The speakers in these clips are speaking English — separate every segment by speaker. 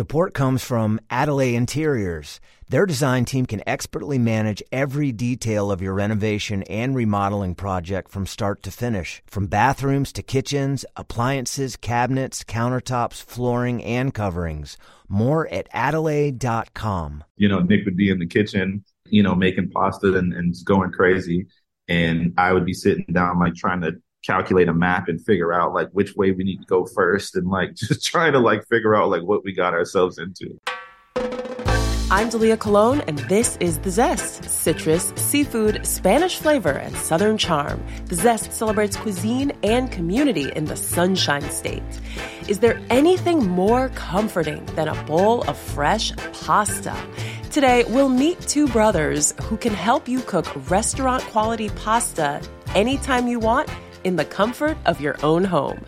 Speaker 1: Support comes from Adelaide Interiors. Their design team can expertly manage every detail of your renovation and remodeling project from start to finish. From bathrooms to kitchens, appliances, cabinets, countertops, flooring, and coverings. More at Adelaide.com.
Speaker 2: You know, Nic would be in the kitchen, you know, making pasta and, and going crazy. And I would be sitting down, like trying to calculate a map and figure out like which way we need to go first and like just trying to like figure out like what we got ourselves into.
Speaker 3: I'm Dalia Colon, and this is The Zest citrus, seafood, Spanish flavor, and Southern charm. The Zest celebrates cuisine and community in the Sunshine State. Is there anything more comforting than a bowl of fresh pasta? Today, we'll meet two brothers who can help you cook restaurant quality pasta anytime you want in the comfort of your own home.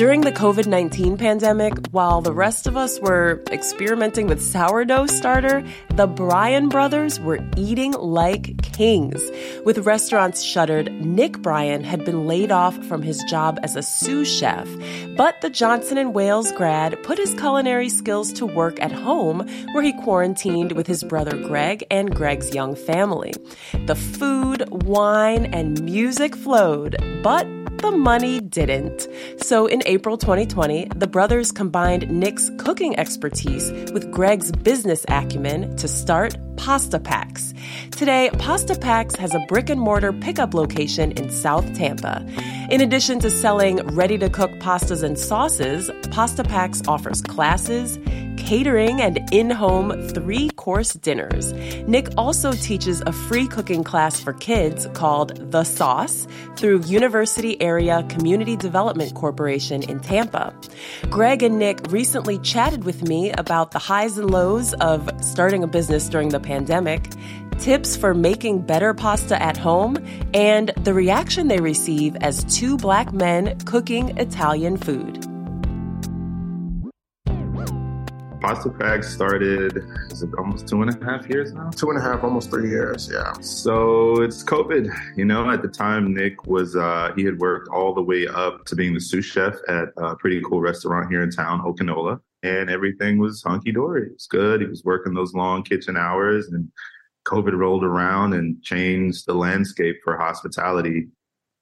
Speaker 3: During the COVID 19 pandemic, while the rest of us were experimenting with sourdough starter, the Bryon brothers were eating like kings. With restaurants shuttered, Nic Bryon had been laid off from his job as a sous chef. But the Johnson and Wales grad put his culinary skills to work at home, where he quarantined with his brother Greg and Greg's young family. The food, wine, and music flowed, but the money didn't. So in April 2020, the brothers combined Nic's cooking expertise with Greg's business acumen to start Pasta Packs. Today, Pasta Packs has a brick and mortar pickup location in South Tampa. In addition to selling ready to cook pastas and sauces, Pasta Packs offers classes, catering, and in home three course dinners. Nic also teaches a free cooking class for kids called The Sauce through University Area Community Development Corporation in Tampa. Greg and Nic recently chatted with me about the highs and lows of starting a business during the pandemic tips for making better pasta at home, and the reaction they receive as two black men cooking Italian food.
Speaker 2: Pasta Pack started, is it almost two and a half years now?
Speaker 4: Two and a half, almost three years, yeah.
Speaker 2: So it's COVID. You know, at the time, Nic was, uh, he had worked all the way up to being the sous chef at a pretty cool restaurant here in town, Oak and Ola. And everything was hunky dory. It was good. He was working those long kitchen hours and COVID rolled around and changed the landscape for hospitality.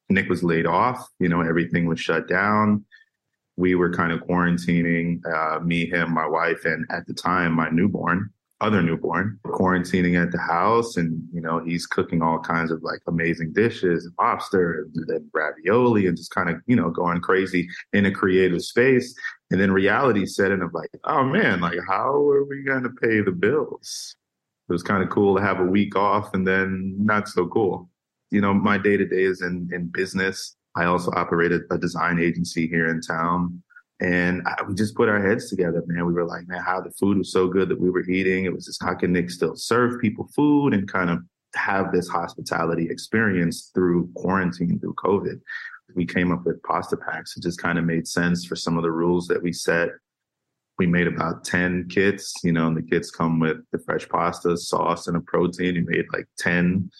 Speaker 2: Nic was laid off. You know, everything was shut down. We were kind of quarantining, uh, me, him, my wife, and at the time, my newborn, other newborn, quarantining at the house. And, you know, he's cooking all kinds of like amazing dishes, lobster and ravioli, and just kind of, you know, going crazy in a creative space. And then reality set in of like, oh man, like, how are we going to pay the bills? it was kind of cool to have a week off and then not so cool. You know, my day to day is in, in business. I also operated a design agency here in town. And I, we just put our heads together, man. We were like, man, how the food was so good that we were eating. It was just, how can Nic still serve people food and kind of have this hospitality experience through quarantine, through COVID? We came up with pasta packs. It just kind of made sense for some of the rules that we set we made about 10 kits, you know, and the kits come with the fresh pasta, sauce, and a protein. We made like 10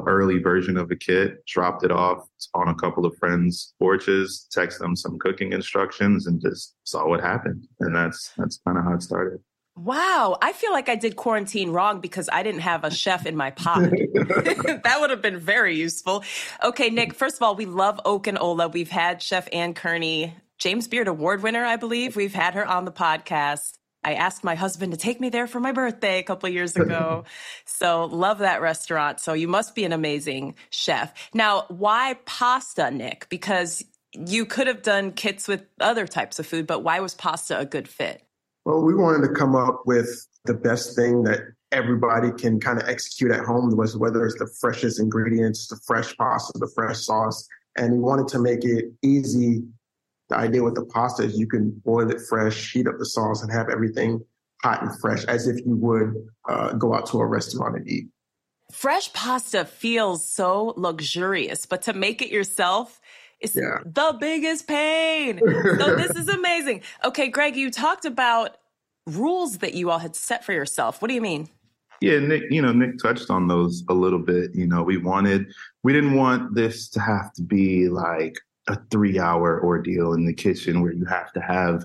Speaker 2: early version of a kit, dropped it off on a couple of friends' porches, text them some cooking instructions and just saw what happened. And that's that's kind of how it started.
Speaker 3: Wow, I feel like I did quarantine wrong because I didn't have a chef in my pod. that would have been very useful. Okay, Nic, first of all, we love Oak and Ola. We've had Chef Anne Kearney James Beard Award winner, I believe. We've had her on the podcast. I asked my husband to take me there for my birthday a couple years ago. so love that restaurant. So you must be an amazing chef. Now, why pasta, Nic? Because you could have done kits with other types of food, but why was pasta a good fit?
Speaker 4: Well, we wanted to come up with the best thing that everybody can kind of execute at home was whether it's the freshest ingredients, the fresh pasta, the fresh sauce. And we wanted to make it easy the idea with the pasta is you can boil it fresh, heat up the sauce, and have everything hot and fresh as if you would uh, go out to a restaurant and eat.
Speaker 3: Fresh pasta feels so luxurious, but to make it yourself is yeah. the biggest pain. so this is amazing. Okay, Greg, you talked about rules that you all had set for yourself. What do you mean?
Speaker 2: Yeah, Nic, you know, Nic touched on those a little bit. You know, we wanted, we didn't want this to have to be like a three hour ordeal in the kitchen where you have to have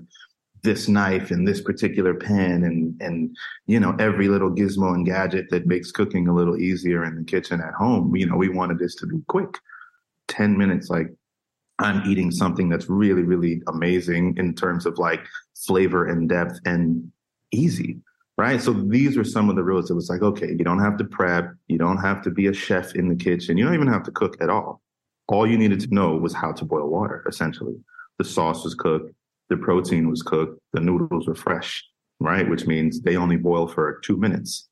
Speaker 2: this knife and this particular pen and and you know every little gizmo and gadget that makes cooking a little easier in the kitchen at home. You know we wanted this to be quick. 10 minutes like i'm eating something that's really really amazing in terms of like flavor and depth and easy right? So these were some of the rules. It was like okay you don't have to prep. You don't have to be a chef in the kitchen. You don't even have to cook at all all you needed to know was how to boil water essentially the sauce was cooked the protein was cooked, the noodles were fresh, right? Which means they only boil for two minutes.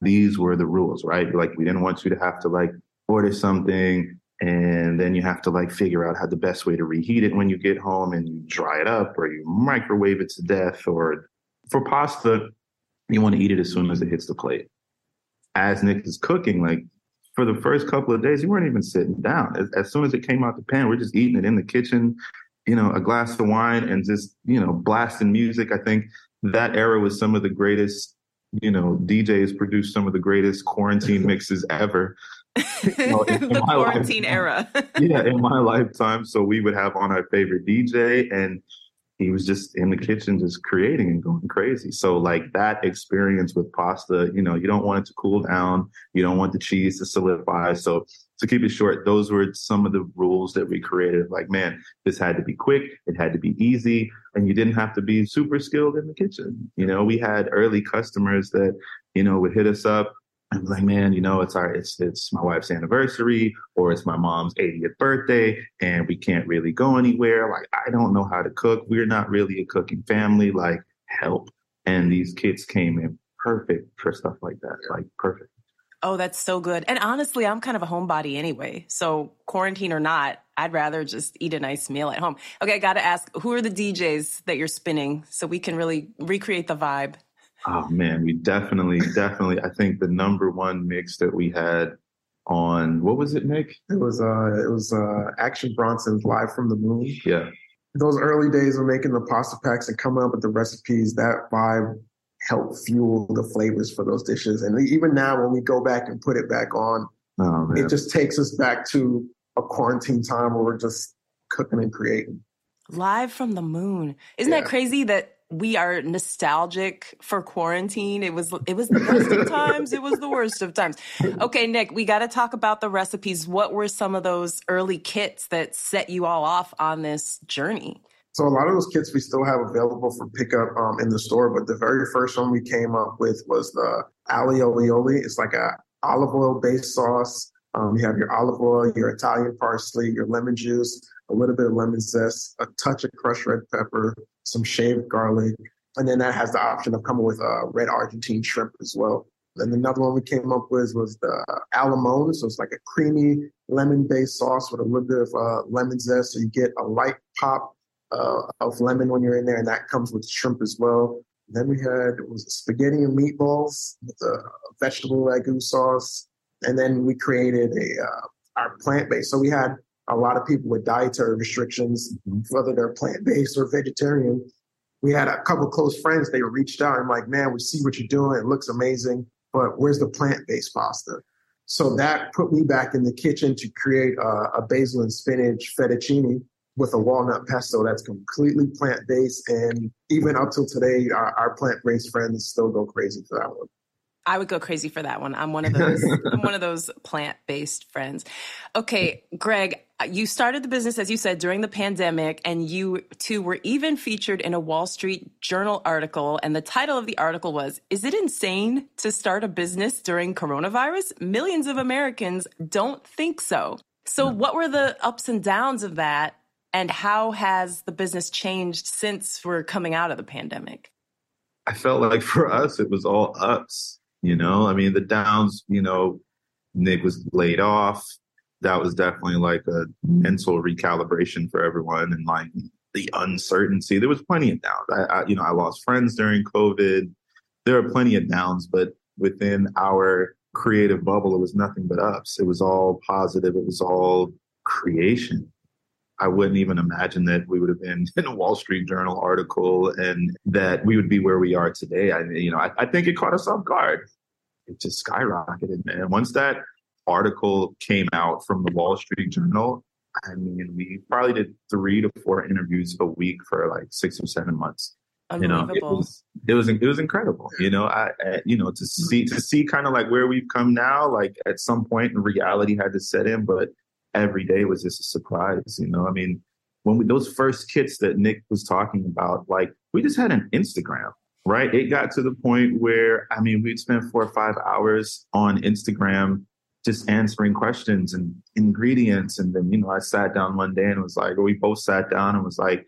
Speaker 2: These were the rules, right? Like we didn't want you to have to like order something and then you have to like figure out how the best way to reheat it when you get home and you dry it up or you microwave it to death or for pasta, you want to eat it as soon as it hits the plate. As Nic is cooking, like for the first couple of days, you weren't even sitting down. As, as, soon as it came out the pan, we're just eating it in the kitchen you know, a glass of wine and just, you know, blasting music. I think that era was some of the greatest, you know, DJs produced some of the greatest quarantine mixes ever.
Speaker 3: You know, the quarantine era.
Speaker 2: yeah, in my lifetime. So we would have on our favorite DJ and he was just in the kitchen just creating and going crazy. So like that experience with pasta, you know, you don't want it to cool down. You don't want the cheese to solidify. So to keep it short, those were some of the rules that we created. Like, man, this had to be quick. It had to be easy and you didn't have to be super skilled in the kitchen. You know, we had early customers that, you know, would hit us up I'm like, man, you know, it's our it's it's my wife's anniversary or it's my mom's 80th birthday and we can't really go anywhere. Like, I don't know how to cook. We're not really a cooking family. Like, help. And these kids came in perfect for stuff like that. Like perfect.
Speaker 3: Oh, that's so good. And honestly, I'm kind of a homebody anyway. So quarantine or not, I'd rather just eat a nice meal at home. Okay, I got to ask, who are the DJs that you're spinning so we can really recreate the vibe?
Speaker 2: Oh man, we definitely, definitely. I think the number one mix that we had on what was it, Nic?
Speaker 4: It was uh it was uh Action Bronson's Live from the Moon.
Speaker 2: Yeah.
Speaker 4: Those early days of making the pasta packs and coming up with the recipes, that vibe helped fuel the flavors for those dishes. And even now when we go back and put it back on, oh, it just takes us back to a quarantine time where we're just cooking and creating.
Speaker 3: Live from the moon. Isn't yeah. that crazy that we are nostalgic for quarantine. It was it was the best of times. It was the worst of times. Okay, Nic, we got to talk about the recipes. What were some of those early kits that set you all off on this journey?
Speaker 4: So a lot of those kits we still have available for pickup um, in the store, but the very first one we came up with was the aglio aioli. It's like a olive oil based sauce. Um, you have your olive oil, your Italian parsley, your lemon juice, a little bit of lemon zest, a touch of crushed red pepper, some shaved garlic, and then that has the option of coming with a red Argentine shrimp as well. And another one we came up with was the al limone. So it's like a creamy lemon based sauce with a little bit of uh, lemon zest. So you get a light pop uh, of lemon when you're in there, and that comes with shrimp as well. Then we had was spaghetti and meatballs with a vegetable ragu sauce, and then we created a uh, our plant based. So we had a lot of people with dietary restrictions, mm-hmm. whether they're plant based or vegetarian. We had a couple close friends. They reached out and like, man, we see what you're doing. It looks amazing, but where's the plant based pasta? So that put me back in the kitchen to create a, a basil and spinach fettuccine with a walnut pesto that's completely plant based. And even up till today, our, our plant based friends still go crazy for that one.
Speaker 3: I would go crazy for that one. I'm one of those. I'm one of those plant-based friends. Okay, Greg, you started the business as you said during the pandemic, and you two were even featured in a Wall Street Journal article. And the title of the article was "Is it insane to start a business during coronavirus? Millions of Americans don't think so." So, hmm. what were the ups and downs of that, and how has the business changed since we're coming out of the pandemic?
Speaker 2: I felt like for us, it was all ups you know, I mean, the downs, you know, Nic was laid off. That was definitely like a mental recalibration for everyone and like the uncertainty. There was plenty of downs. I, I, you know, I lost friends during COVID. There are plenty of downs, but within our creative bubble, it was nothing but ups. It was all positive. It was all creation. I wouldn't even imagine that we would have been in a Wall Street Journal article and that we would be where we are today. I, you know, I, I think it caught us off guard. It just skyrocketed, man. Once that article came out from the Wall Street Journal, I mean, we probably did three to four interviews a week for like six or seven months. You know, it was it was it was incredible. You know, I, I you know to see to see kind of like where we've come now. Like at some point, reality had to set in, but every day was just a surprise. You know, I mean, when we, those first kits that Nic was talking about, like we just had an Instagram, right? It got to the point where I mean, we'd spend four or five hours on Instagram just answering questions and ingredients. And then, you know, I sat down one day and was like, or we both sat down and was like,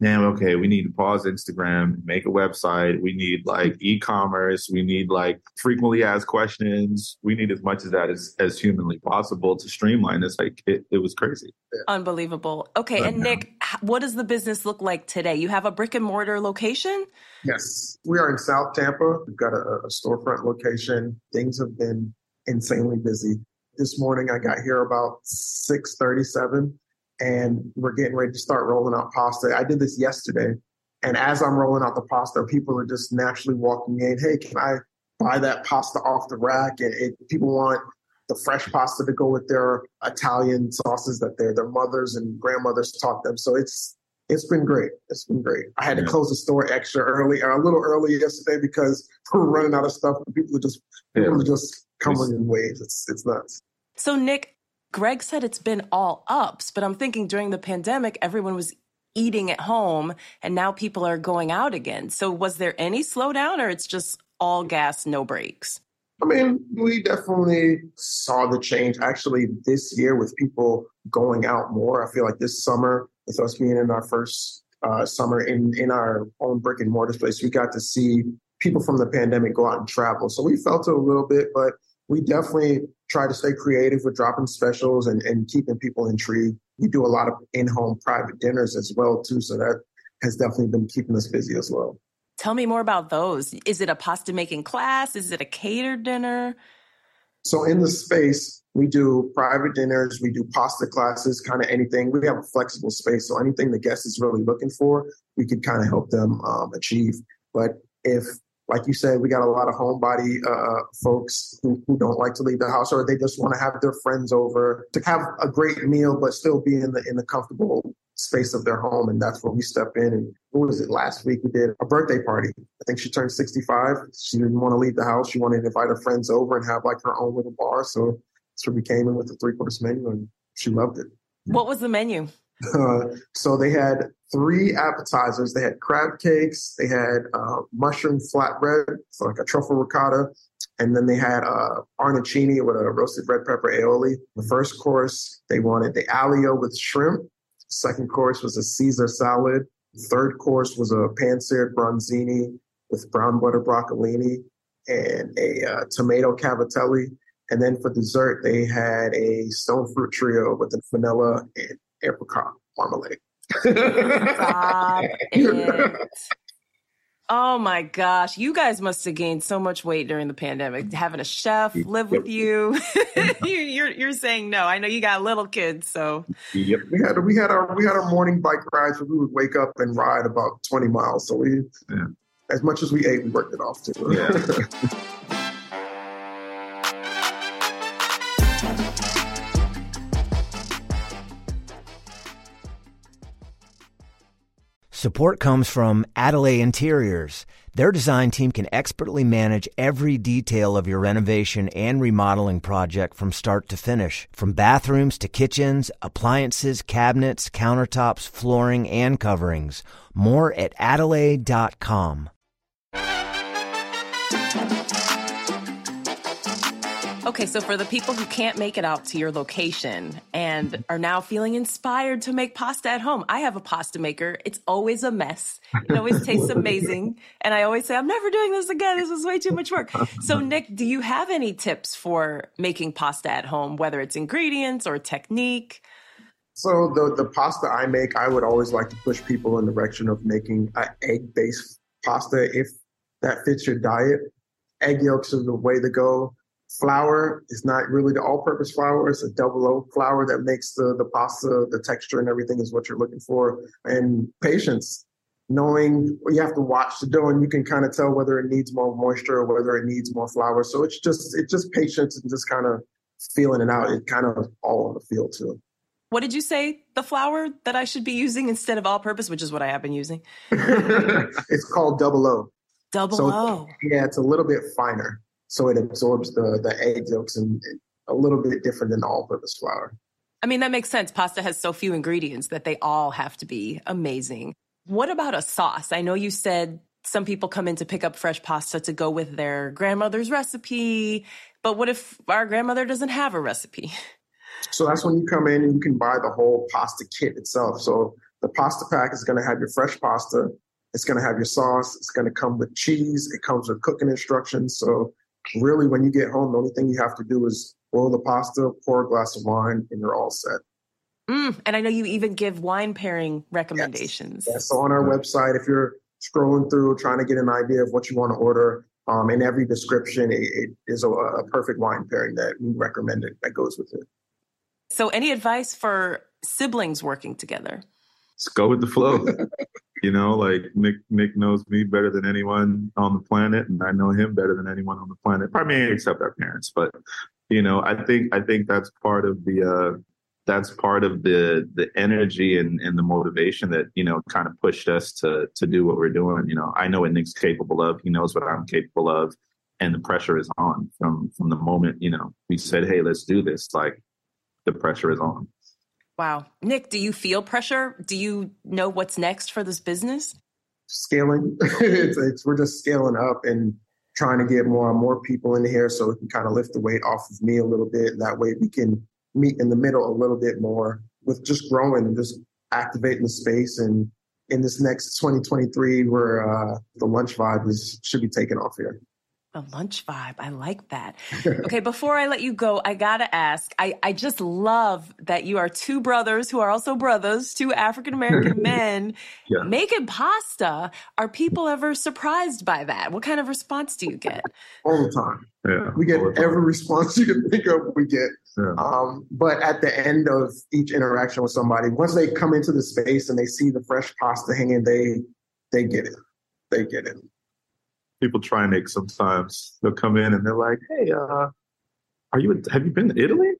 Speaker 2: man, okay, we need to pause Instagram, make a website. We need like e-commerce. We need like frequently asked questions. We need as much of that as, as humanly possible to streamline this. Like it, it was crazy.
Speaker 3: Unbelievable. Okay. But and Nic, what does the business look like today? You have a brick and mortar location?
Speaker 4: Yes. We are in South Tampa. We've got a, a storefront location. Things have been insanely busy. This morning I got here about 637 and we're getting ready to start rolling out pasta. I did this yesterday. And as I'm rolling out the pasta, people are just naturally walking in. Hey, can I buy that pasta off the rack? And it, people want the fresh pasta to go with their Italian sauces that their their mothers and grandmothers taught them. So it's it's been great. It's been great. I had to close the store extra early, or a little early yesterday because we're running out of stuff. People are just people are just coming in waves. It's it's nuts.
Speaker 3: So Nic, Greg said it's been all ups, but I'm thinking during the pandemic, everyone was eating at home and now people are going out again. So was there any slowdown or it's just all gas, no brakes?
Speaker 4: I mean, we definitely saw the change actually this year with people going out more. I feel like this summer, with us being in our first uh, summer in, in our own brick and mortar place, we got to see people from the pandemic go out and travel. So we felt it a little bit, but we definitely try to stay creative with dropping specials and, and keeping people intrigued. We do a lot of in-home private dinners as well too, so that has definitely been keeping us busy as well.
Speaker 3: Tell me more about those. Is it a pasta making class? Is it a catered dinner?
Speaker 4: So in the space, we do private dinners, we do pasta classes, kind of anything. We have a flexible space, so anything the guest is really looking for, we can kind of help them um, achieve. But if like you said, we got a lot of homebody uh, folks who, who don't like to leave the house, or they just want to have their friends over to have a great meal, but still be in the in the comfortable space of their home. And that's where we step in. And what was it? Last week we did a birthday party. I think she turned 65. She didn't want to leave the house. She wanted to invite her friends over and have like her own little bar. So so we came in with the three course menu, and she loved it.
Speaker 3: What was the menu?
Speaker 4: Uh, so they had three appetizers. They had crab cakes, they had uh, mushroom flatbread, so like a truffle ricotta, and then they had uh, arancini with a roasted red pepper aioli. The first course, they wanted the aglio with shrimp. Second course was a Caesar salad. Third course was a pan-seared branzini with brown butter broccolini and a uh, tomato cavatelli. And then for dessert, they had a stone fruit trio with the vanilla and apricot marmalade. Stop
Speaker 3: it. Oh my gosh, you guys must have gained so much weight during the pandemic. Having a chef live with you, you're you're saying no. I know you got little kids, so
Speaker 4: yep. We had we had our we had our morning bike rides where we would wake up and ride about twenty miles. So we, yeah. as much as we ate, we worked it off too. Yeah.
Speaker 1: Support comes from Adelaide Interiors. Their design team can expertly manage every detail of your renovation and remodeling project from start to finish. From bathrooms to kitchens, appliances, cabinets, countertops, flooring, and coverings. More at adelaide.com.
Speaker 3: Okay, so for the people who can't make it out to your location and are now feeling inspired to make pasta at home, I have a pasta maker. It's always a mess. It always tastes amazing. And I always say, I'm never doing this again. This is way too much work. So, Nic, do you have any tips for making pasta at home, whether it's ingredients or technique?
Speaker 4: So, the, the pasta I make, I would always like to push people in the direction of making an egg based pasta if that fits your diet. Egg yolks are the way to go flour is not really the all-purpose flour. It's a double O flour that makes the the pasta, the texture and everything is what you're looking for. And patience, knowing you have to watch the dough and you can kind of tell whether it needs more moisture or whether it needs more flour. So it's just it's just patience and just kind of feeling it out. It kind of all on the field too.
Speaker 3: What did you say? The flour that I should be using instead of all purpose, which is what I have been using?
Speaker 4: it's called double O.
Speaker 3: Double so, O.
Speaker 4: Yeah, it's a little bit finer. So it absorbs the, the egg yolks and a little bit different than all purpose flour.
Speaker 3: I mean, that makes sense. Pasta has so few ingredients that they all have to be amazing. What about a sauce? I know you said some people come in to pick up fresh pasta to go with their grandmother's recipe, but what if our grandmother doesn't have a recipe?
Speaker 4: So that's when you come in and you can buy the whole pasta kit itself. So the pasta pack is going to have your fresh pasta. It's going to have your sauce. It's going to come with cheese. It comes with cooking instructions. So really, when you get home, the only thing you have to do is boil the pasta, pour a glass of wine, and you're all set.
Speaker 3: Mm, and I know you even give wine pairing recommendations.
Speaker 4: Yes. yes. So on our website, if you're scrolling through trying to get an idea of what you want to order, um, in every description, it, it is a, a perfect wine pairing that we recommend it that goes with it.
Speaker 3: So, any advice for siblings working together?
Speaker 2: Just go with the flow. you know, like Nic Nic knows me better than anyone on the planet, and I know him better than anyone on the planet. Probably except our parents, but you know, I think I think that's part of the uh, that's part of the the energy and, and the motivation that you know kind of pushed us to to do what we're doing. You know, I know what Nic's capable of. He knows what I'm capable of, and the pressure is on from from the moment you know we said, "Hey, let's do this." Like the pressure is on.
Speaker 3: Wow. Nic, do you feel pressure? Do you know what's next for this business?
Speaker 4: Scaling. it's, it's, we're just scaling up and trying to get more and more people in here so we can kind of lift the weight off of me a little bit. That way we can meet in the middle a little bit more with just growing and just activating the space. And in this next 2023, where uh, the lunch vibe is should be taking off here.
Speaker 3: A lunch vibe. I like that. Okay, before I let you go, I gotta ask. I, I just love that you are two brothers who are also brothers, two African American men yeah. making pasta. Are people ever surprised by that? What kind of response do you get?
Speaker 4: All the time. Yeah, we get every response you can think of. We get, yeah. um, but at the end of each interaction with somebody, once they come into the space and they see the fresh pasta hanging, they they get it. They get it
Speaker 2: people try Nic sometimes. They'll come in and they're like, "Hey, uh, are you? Have you been to Italy?"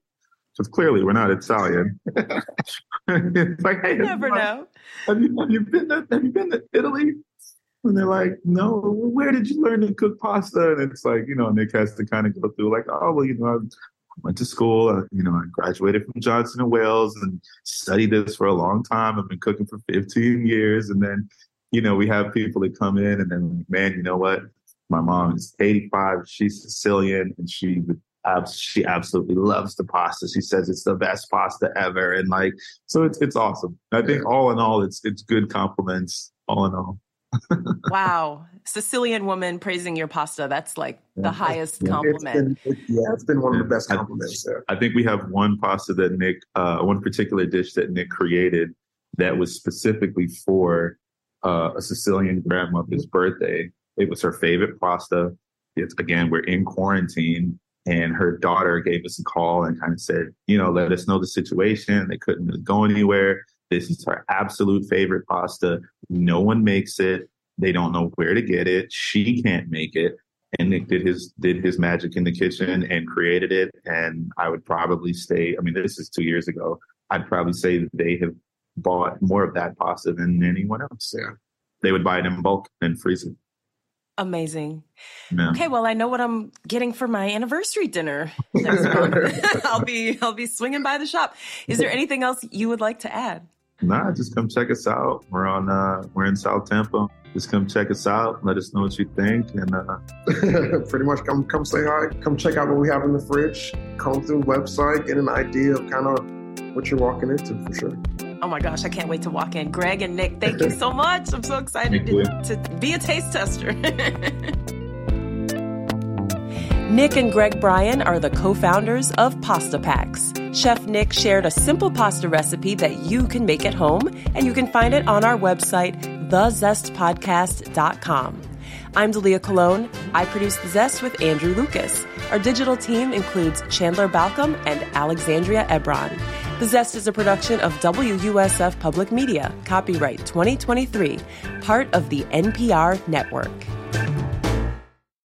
Speaker 2: Because clearly we're not Italian.
Speaker 3: it's like, hey, never
Speaker 2: have
Speaker 3: know.
Speaker 2: Have you have you been to Have you been to Italy? And they're like, no, where did you learn to cook pasta? And it's like, you know, Nic has to kind of go through like, oh, well, you know, I went to school, uh, you know, I graduated from Johnson and Wales and studied this for a long time. I've been cooking for 15 years. And then you know, we have people that come in and then, man, you know what? My mom is 85. She's Sicilian and she she absolutely loves the pasta. She says it's the best pasta ever, and like so, it's it's awesome. I think all in all, it's it's good compliments. All in all.
Speaker 3: wow, Sicilian woman praising your pasta. That's like yeah. the highest
Speaker 4: yeah.
Speaker 3: compliment.
Speaker 4: It's been, it, yeah, it's been one of the best compliments. There.
Speaker 2: I think we have one pasta that Nic, uh, one particular dish that Nic created that was specifically for uh, a Sicilian grandmother's birthday. It was her favorite pasta. It's again, we're in quarantine and her daughter gave us a call and kind of said, you know, let us know the situation. They couldn't go anywhere. This is her absolute favorite pasta. No one makes it. They don't know where to get it. She can't make it. And Nic did his did his magic in the kitchen and created it. And I would probably say, I mean, this is two years ago. I'd probably say they have bought more of that pasta than anyone else. Yeah. They would buy it in bulk and freeze it.
Speaker 3: Amazing. Yeah. Okay, well, I know what I'm getting for my anniversary dinner next month. I'll be I'll be swinging by the shop. Is there anything else you would like to add?
Speaker 2: Nah, just come check us out. We're on uh we're in South Tampa. Just come check us out. Let us know what you think, and uh
Speaker 4: pretty much come come say hi. Come check out what we have in the fridge. Come through the website, get an idea of kind of what you're walking into for sure.
Speaker 3: Oh my gosh, I can't wait to walk in. Greg and Nic, thank you so much. I'm so excited to, to be a taste tester. Nic and Greg Bryon are the co founders of Pasta Packs. Chef Nic shared a simple pasta recipe that you can make at home, and you can find it on our website, thezestpodcast.com. I'm Dalia Colon. I produce The Zest with Andrew Lucas. Our digital team includes Chandler Balcom and Alexandria Ebron. The Zest is a production of WUSF Public Media, copyright 2023, part of the NPR network.